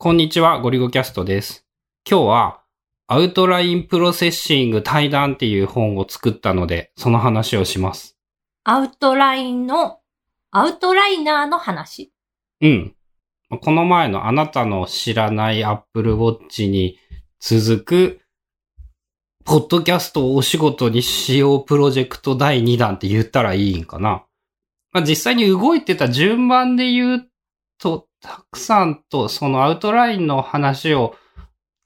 こんにちは、ゴリゴキャストです。今日は、アウトラインプロセッシング対談っていう本を作ったので、その話をします。アウトラインの、アウトライナーの話？うん。この前のあなたの知らない Apple Watch に続く、ポッドキャストをお仕事にしようプロジェクト第2弾って言ったらいいんかな。まあ、実際に動いてた順番で言うと、たくさんとそのアウトラインの話を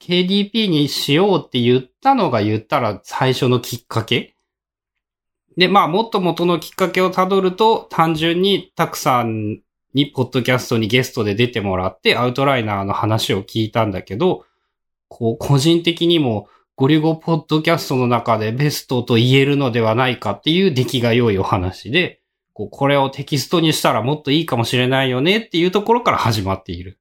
KDP にしようって言ったのが言ったら最初のきっかけ？で、まあ、もっと元のきっかけをたどると、単純にたくさんにポッドキャストにゲストで出てもらって、アウトライナーの話を聞いたんだけど、こう、個人的にも、ゴリゴポッドキャストの中でベストと言えるのではないかっていう出来が良いお話で、こうこれをテキストにしたらもっといいかもしれないよねっていうところから始まっている。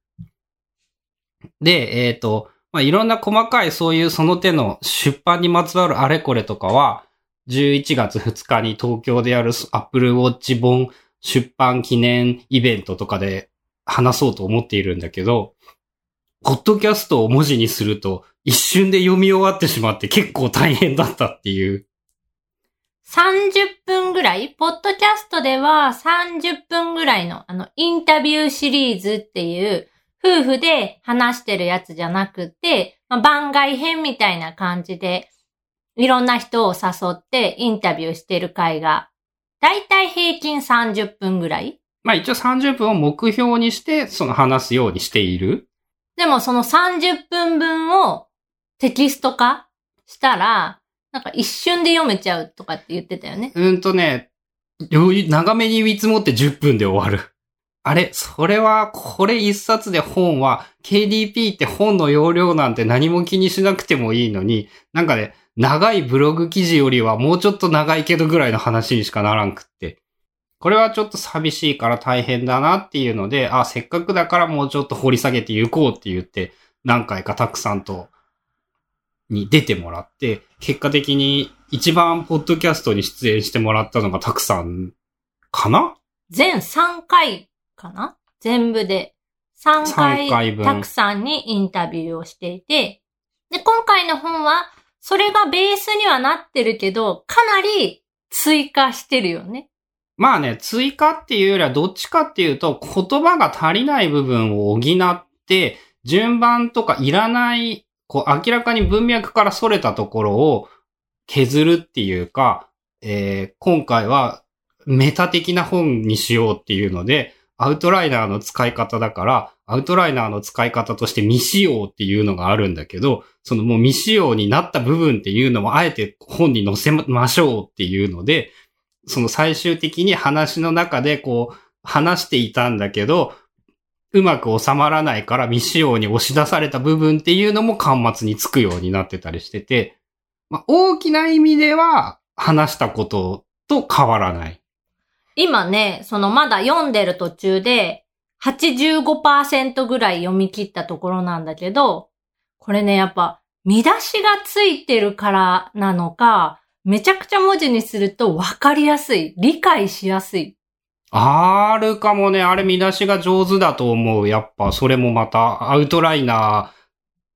で、えっ、と、まあ、いろんな細かいそういうその手の出版にまつわるあれこれとかは、11月2日に東京でやる Apple Watch 本出版記念イベントとかで話そうと思っているんだけど、ポッドキャストを文字にすると一瞬で読み終わってしまって結構大変だったっていう。30分ぐらいポッドキャストでは30分ぐらいの、あの、インタビューシリーズっていう、夫婦で話してるやつじゃなくて、まあ、番外編みたいな感じで、いろんな人を誘ってインタビューしてる回が、だいたい平均30分ぐらいまあ一応30分を目標にして、その話すようにしている。でもその30分分をテキスト化したら、なんか一瞬で読めちゃうとかって言ってたよね。うんとね、長めに見積もって10分で終わる。あれ、それは、これ一冊で本は、KDP って本の容量なんて何も気にしなくてもいいのに、なんかね、長いブログ記事よりはもうちょっと長いけどぐらいの話にしかならんくって。これはちょっと寂しいから大変だなっていうので、あ、せっかくだからもうちょっと掘り下げていこうって言って、何回かたくさんと、に出てもらって、結果的に一番ポッドキャストに出演してもらったのがたくさんかな？全3回かな？全部で。3回3回分。たくさんにインタビューをしていて、で、今回の本は、それがベースにはなってるけど、かなり追加してるよね。まあね、追加っていうよりはどっちかっていうと言葉が足りない部分を補って、順番とかいらない、こう明らかに文脈から逸れたところを削るっていうか、えー今回はメタ的な本にしようっていうので、アウトライナーの使い方だから、アウトライナーの使い方として未使用っていうのがあるんだけど、そのもう未使用になった部分っていうのもあえて本に載せましょうっていうので、その最終的に話の中でこう話していたんだけど、うまく収まらないから未使用に押し出された部分っていうのも端末につくようになってたりしてて、まあ、大きな意味では話したことと変わらない。今ね、そのまだ読んでる途中で、85%ぐらい読み切ったところなんだけど、これね、やっぱ、見出しがついてるからなのか、めちゃくちゃ文字にすると分かりやすい、理解しやすい。あるかもね、あれ見出しが上手だと思う。やっぱ、それもまた、アウトライナ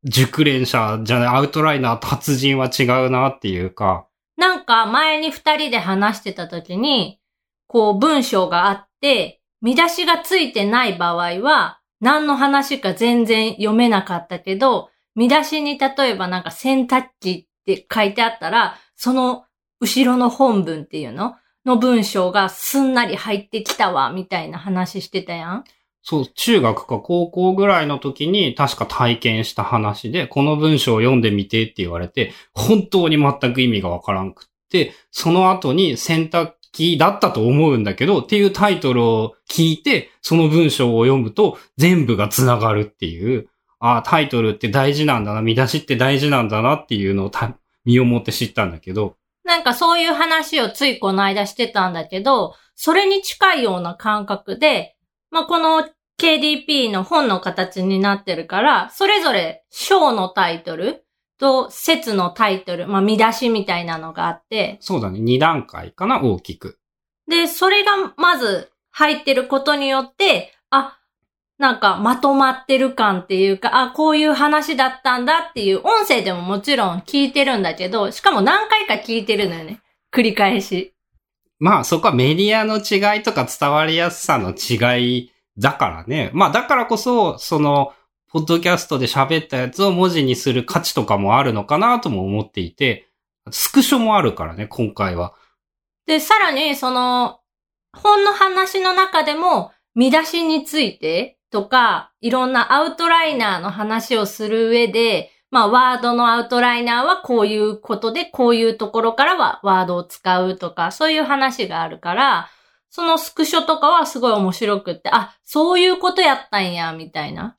ー、熟練者じゃない、アウトライナー達人は違うなっていうか。なんか前に二人で話してた時に、こう文章があって、見出しがついてない場合は、何の話か全然読めなかったけど、見出しに例えばなんか洗濯機って書いてあったら、その後ろの本文っていうのの文章がすんなり入ってきたわ、みたいな話してたやん。そう、中学か高校ぐらいの時に確か体験した話で、この文章を読んでみてって言われて、本当に全く意味がわからんくって、その後に洗濯機だったと思うんだけど、っていうタイトルを聞いて、その文章を読むと全部が繋がるっていう、ああ、タイトルって大事なんだな、見出しって大事なんだなっていうのを身をもって知ったんだけど、なんかそういう話をついこの間してたんだけど、それに近いような感覚で、まあ、この KDP の本の形になってるから、それぞれ章のタイトルと説のタイトル、まあ、見出しみたいなのがあって、そうだね、2段階かな、大きく。で、それがまず入ってることによって、あ、なんかまとまってる感っていうか、あ、こういう話だったんだっていう音声でももちろん聞いてるんだけど、しかも何回か聞いてるのよね。繰り返し。まあそこはメディアの違いとか伝わりやすさの違いだからね。まあだからこそ、その、ポッドキャストで喋ったやつを文字にする価値とかもあるのかなとも思っていて、スクショもあるからね、今回は。で、さらに、その、本の話の中でも、見出しについてとか、いろんなアウトライナーの話をする上で、まあ、ワードのアウトライナーはこういうことで、こういうところからはワードを使うとか、そういう話があるから、そのスクショとかはすごい面白くって、あ、そういうことやったんや、みたいな。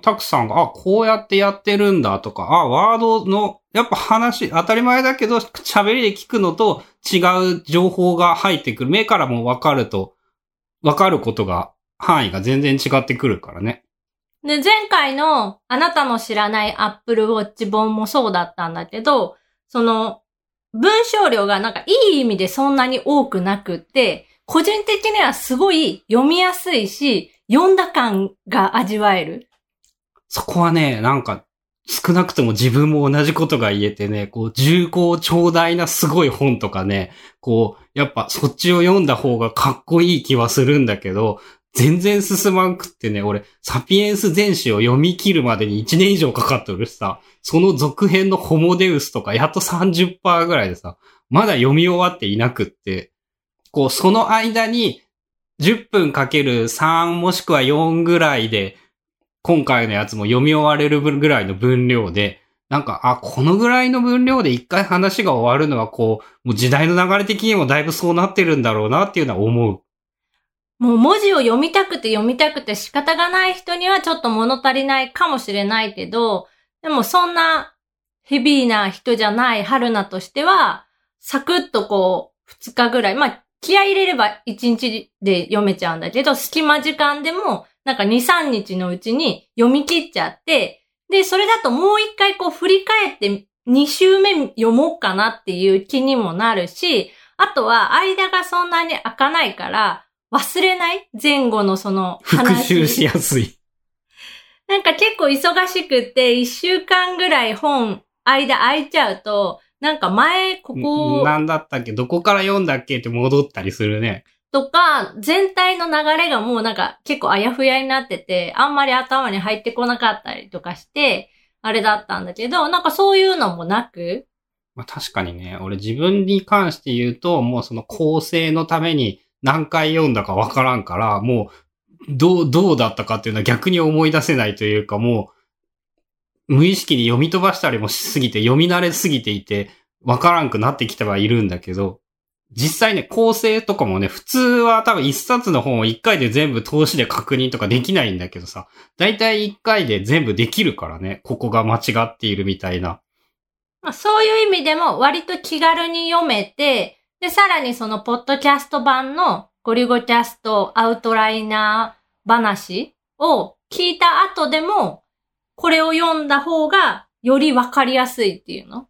たくさんが、あ、こうやってやってるんだとか、あ、ワードの、やっぱ話、当たり前だけど、喋りで聞くのと違う情報が入ってくる。目からもわかると、わかることが、範囲が全然違ってくるからね。で、前回のあなたの知らない Apple Watch 本もそうだったんだけど、その、文章量がなんかいい意味でそんなに多くなくって、個人的にはすごい読みやすいし、読んだ感が味わえる。そこはね、なんか、少なくとも自分も同じことが言えてね、こう、重厚長大なすごい本とかね、こう、やっぱそっちを読んだ方がかっこいい気はするんだけど、全然進まんくってね、俺、サピエンス全史を読み切るまでに1年以上かかってるしさ、その続編のホモデウスとかやっと30%ぐらいでさ、まだ読み終わっていなくって、こう、その間に10分かける3もしくは4ぐらいで、今回のやつも読み終われるぐらいの分量で、なんか、あ、このぐらいの分量で一回話が終わるのはこう、もう時代の流れ的にもだいぶそうなってるんだろうなっていうのは思う。もう文字を読みたくて読みたくて仕方がない人にはちょっと物足りないかもしれないけど、でもそんなヘビーな人じゃない春菜としては、サクッとこう、二日ぐらい、まあ、気合入れれば一日で読めちゃうんだけど、隙間時間でも、なんか二、三日のうちに読み切っちゃって、で、それだともう一回こう振り返って二週目読もうかなっていう気にもなるし、あとは間がそんなに開かないから、忘れない？前後のその話。復習しやすい。なんか結構忙しくって一週間ぐらい本間空いちゃうと、なんか前ここ。なんだったっけ？どこから読んだっけ？って戻ったりするね。とか、全体の流れがもうなんか結構あやふやになってて、あんまり頭に入ってこなかったりとかして、あれだったんだけど、なんかそういうのもなく。まあ確かにね、俺自分に関して言うと、もうその構成のために何回読んだかわからんから、もう、どう、どうだったかっていうのは逆に思い出せないというか、もう、無意識に読み飛ばしたりもしすぎて、読み慣れすぎていて、わからんくなってきてはいるんだけど、実際ね、構成とかもね、普通は多分一冊の本を一回で全部通しで確認とかできないんだけどさ、だいたい一回で全部できるからね、ここが間違っているみたいな。そういう意味でも割と気軽に読めて、で、さらにそのポッドキャスト版のゴリゴキャストアウトライナー話を聞いた後でも、これを読んだ方がよりわかりやすいっていうの？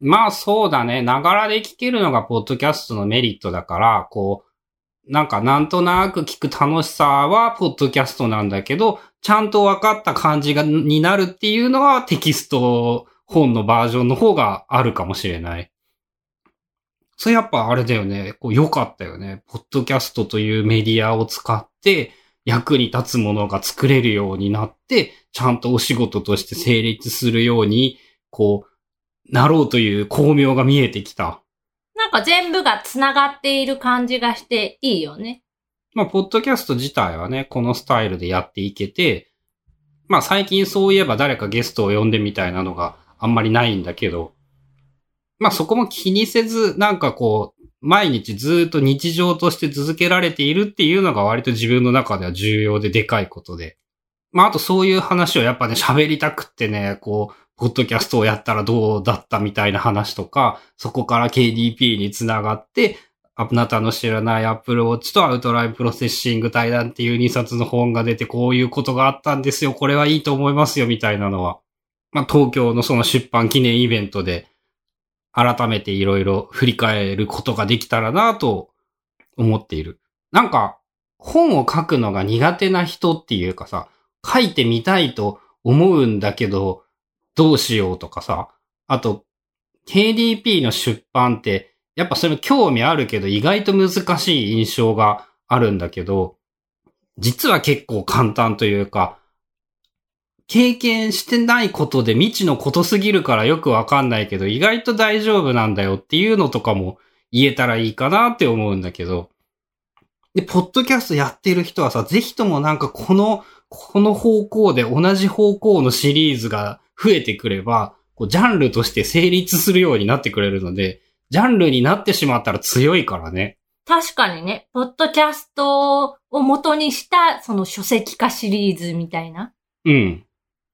まあそうだね。ながらで聞けるのがポッドキャストのメリットだから、こう、なんかなんとなく聞く楽しさはポッドキャストなんだけど、ちゃんと分かった感じが、になるっていうのはテキスト本のバージョンの方があるかもしれない。それやっぱあれだよね。こう良かったよね。ポッドキャストというメディアを使って役に立つものが作れるようになって、ちゃんとお仕事として成立するように、こう、なろうという巧妙が見えてきた。なんか全部が繋がっている感じがしていいよね。まあ、ポッドキャスト自体はね、このスタイルでやっていけて、まあ最近そういえば誰かゲストを呼んでみたいなのがあんまりないんだけど、まあそこも気にせず、なんかこう、毎日ずっと日常として続けられているっていうのが割と自分の中では重要ででかいことで。まああとそういう話をやっぱね喋りたくってね、こう、ポッドキャストをやったらどうだったみたいな話とか、そこから KDP につながって、あなたの知らない Apple Watch とアウトラインプロセッシング対談っていう2冊の本が出てこういうことがあったんですよ。これはいいと思いますよみたいなのは。まあ東京のその出版記念イベントで改めていろいろ振り返ることができたらなと思っている。なんか、本を書くのが苦手な人っていうかさ、書いてみたいと思うんだけど、どうしようとかさ、あと、KDP の出版って、やっぱそれも興味あるけど、意外と難しい印象があるんだけど、実は結構簡単というか、経験してないことで未知のことすぎるからよくわかんないけど、意外と大丈夫なんだよっていうのとかも言えたらいいかなって思うんだけど、で、ポッドキャストやってる人はさ、ぜひともなんかこの、この方向で同じ方向のシリーズが増えてくれば、こうジャンルとして成立するようになってくれるので、ジャンルになってしまったら強いからね。確かにね、ポッドキャストを元にした、その書籍化シリーズみたいな。うん。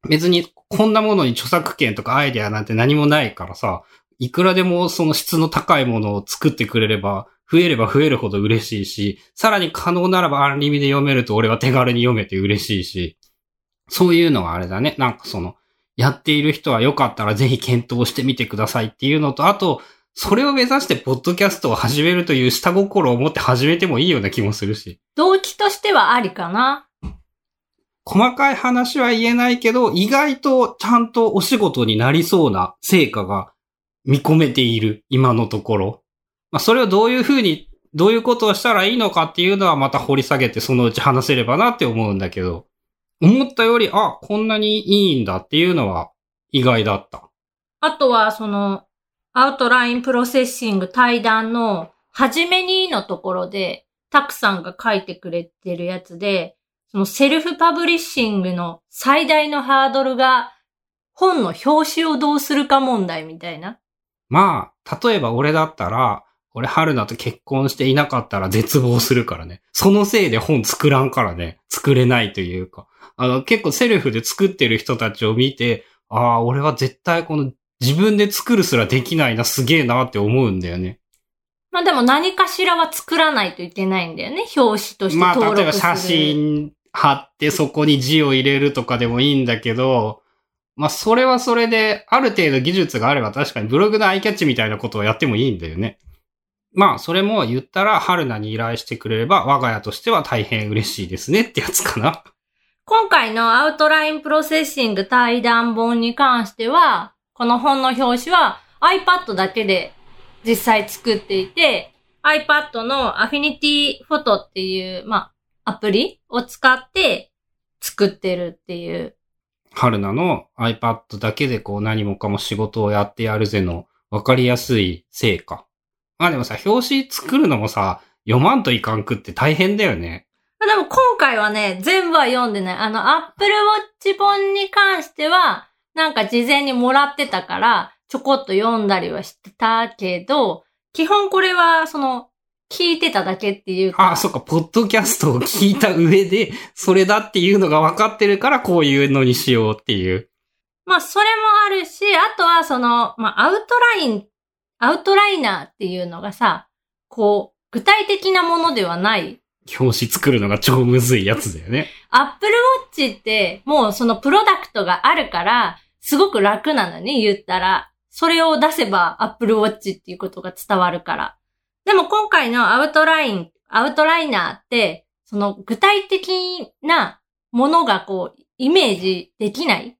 別にこんなものに著作権とかアイデアなんて何もないからさ、いくらでもその質の高いものを作ってくれれば、増えれば増えるほど嬉しいし、さらに可能ならばアンリミで読めると俺は手軽に読めて嬉しいし、そういうのはあれだね。なんかその、やっている人はよかったらぜひ検討してみてくださいっていうのと、あと、それを目指してポッドキャストを始めるという下心を持って始めてもいいような気もするし。動機としてはありかな。細かい話は言えないけど、意外とちゃんとお仕事になりそうな成果が見込めている、今のところ。まあ、それをどういうふうに、どういうことをしたらいいのかっていうのはまた掘り下げてそのうち話せればなって思うんだけど、思ったより、あ、こんなにいいんだっていうのは意外だった。あとは、その、アウトラインプロセッシング対談の、はじめにのところで、 Tak さんが書いてくれてるやつで、そのセルフパブリッシングの最大のハードルが、本の表紙をどうするか問題みたいな。まあ、例えば俺だったら、俺春菜と結婚していなかったら絶望するからね。そのせいで本作らんからね。作れないというか。あの、結構セルフで作ってる人たちを見て、ああ、俺は絶対この自分で作るすらできないな、すげえなって思うんだよね。まあでも何かしらは作らないといけないんだよね。表紙としてまあ、登録する。例えば写真貼ってそこに字を入れるとかでもいいんだけど、まあ、それはそれで、ある程度技術があれば確かにブログのアイキャッチみたいなことをやってもいいんだよね。まあ、それも言ったら、春菜に依頼してくれれば、我が家としては大変嬉しいですねってやつかな。今回のアウトラインプロセッシング対談本に関しては、この本の表紙は iPad だけで実際作っていて、iPad の Affinity Photo っていう、まあ、アプリを使って作ってるっていう。春菜の iPad だけでこう何もかも仕事をやってやるぜの分かりやすい成果。まあでもさ、表紙作るのもさ、読まんといかんくって大変だよね。まあでも今回はね、全部は読んでない。あの、Apple Watch 本に関しては、なんか事前にもらってたから、ちょこっと読んだりはしてたけど、基本これは、その、聞いてただけっていうか。ああ、そっか、ポッドキャストを聞いた上で、それだっていうのが分かってるから、こういうのにしようっていう。まあ、それもあるし、あとはその、まあ、アウトライン、アウトライナーっていうのがさ、こう、具体的なものではない。表紙作るのが超むずいやつだよね。アップルウォッチって、もうそのプロダクトがあるから、すごく楽なのね、言ったら。それを出せばアップルウォッチっていうことが伝わるから。でも今回のアウトライン、アウトライナーって、その具体的なものがこう、イメージできない？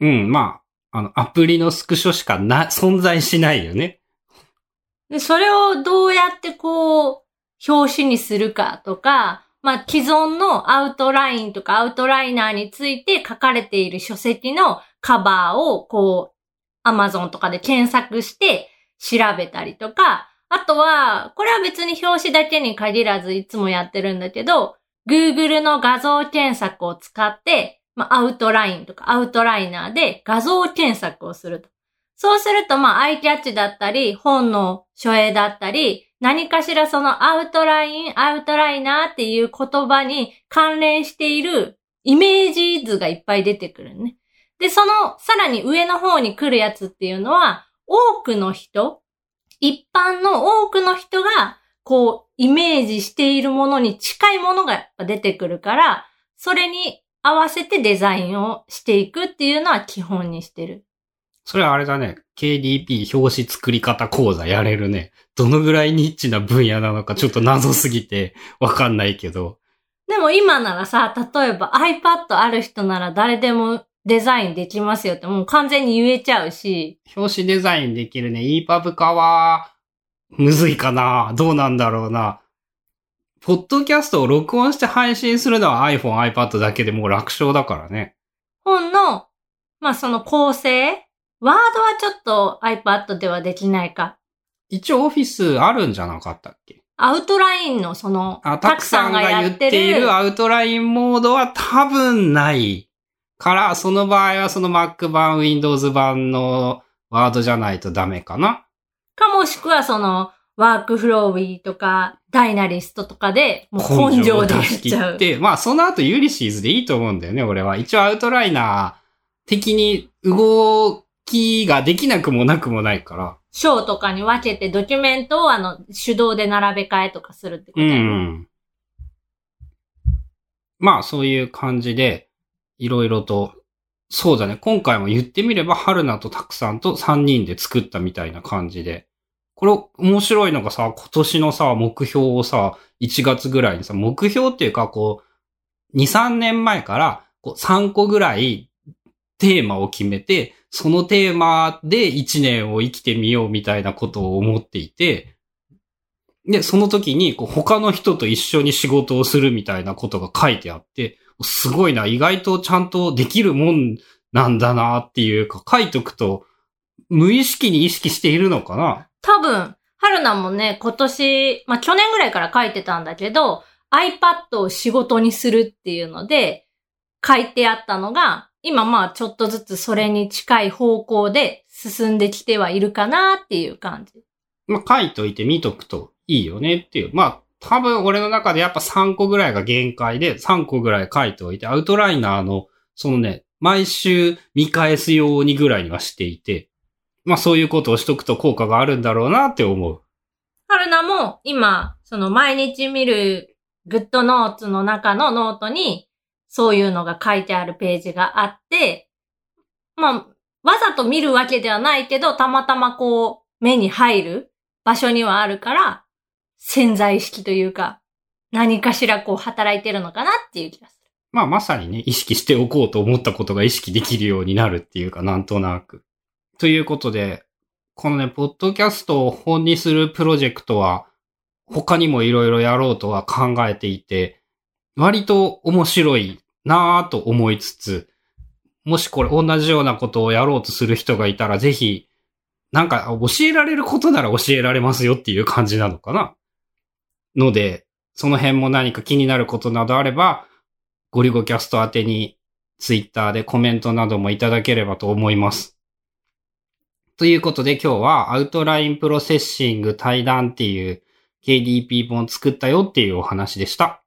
うん、まあ、あの、アプリのスクショしかな、存在しないよね。で、それをどうやってこう、表紙にするかとか、まあ、既存のアウトラインとかアウトライナーについて書かれている書籍のカバーをこう、Amazon とかで検索して調べたりとか、あとは、これは別に表紙だけに限らずいつもやってるんだけど、Google の画像検索を使って、まあ、アウトラインとかアウトライナーで画像検索をすると。そうすると、まあ、アイキャッチだったり、本の書影だったり、何かしらそのアウトライン、アウトライナーっていう言葉に関連しているイメージ図がいっぱい出てくるね。で、その、さらに上の方に来るやつっていうのは、多くの人、一般の多くの人が、こう、イメージしているものに近いものが出てくるから、それに合わせてデザインをしていくっていうのは基本にしてる。それはあれだね。KDP 表紙作り方講座やれるね。どのぐらいニッチな分野なのかちょっと謎すぎてわかんないけど。でも今ならさ、例えば iPad ある人なら誰でもデザインできますよってもう完全に言えちゃうし、表紙デザインできるね。EPUB 化は、むずいかなどうなんだろうな。ポッドキャストを録音して配信するのは iPhone、iPad だけでもう楽勝だからね。本の、まあその構成、ワードはちょっと iPad ではできないか。一応オフィスあるんじゃなかったっけ？アウトラインのその、あ、 Tak さんが言っているアウトラインモードは多分ないから、その場合はその Mac 版、Windows 版のワードじゃないとダメかな。かもしくはその、 WorkFlowy とか、 Dynalist とかで、もう根性でやっちゃう。て、まあその後 Ulysses でいいと思うんだよね、俺は。一応アウトライナー的に動きができなくもなくもないから。章とかに分けてドキュメントをあの、手動で並べ替えとかするってことねん。まあそういう感じで、いろいろと、そうだね、今回も言ってみれば、春菜とたくさんと3人で作ったみたいな感じで。これ面白いのがさ、今年のさ、目標をさ、1月ぐらいにさ、目標っていうかこう、2、3年前から、こう3個ぐらいテーマを決めて、そのテーマで1年を生きてみようみたいなことを思っていて、で、その時に、こう、他の人と一緒に仕事をするみたいなことが書いてあって、すごいな、意外とちゃんとできるもんなんだなっていうか、書いとくと、無意識に意識しているのかな？多分、春菜もね、今年、まあ、去年ぐらいから書いてたんだけど、iPad を仕事にするっていうので、書いてあったのが、今まあちょっとずつそれに近い方向で進んできてはいるかなっていう感じ。まあ、書いといて見とくといいよねっていう。まあ、多分俺の中でやっぱ3個ぐらいが限界で、3個ぐらい書いておいて、アウトライナーの、そのね、毎週見返すようにぐらいにはしていて、まあそういうことをしとくと効果があるんだろうなって思う。春菜も今、その毎日見るGoodNotes の中のノートに、そういうのが書いてあるページがあって、まあ、わざと見るわけではないけど、たまたまこう、目に入る場所にはあるから、潜在意識というか、何かしらこう働いてるのかなっていう気がする。まあまさにね、意識しておこうと思ったことが意識できるようになるっていうか、なんとなく。ということで、このね、ポッドキャストを本にするプロジェクトは、他にもいろいろやろうとは考えていて、割と面白いなぁと思いつつ、もしこれ同じようなことをやろうとする人がいたら、ぜひ、なんか教えられることなら教えられますよっていう感じなのかな。ので、その辺も何か気になることなどあれば、ゴリゴキャスト宛てにツイッターでコメントなどもいただければと思います。ということで今日はアウトラインプロセッシング対談っていう KDP 本作ったよっていうお話でした。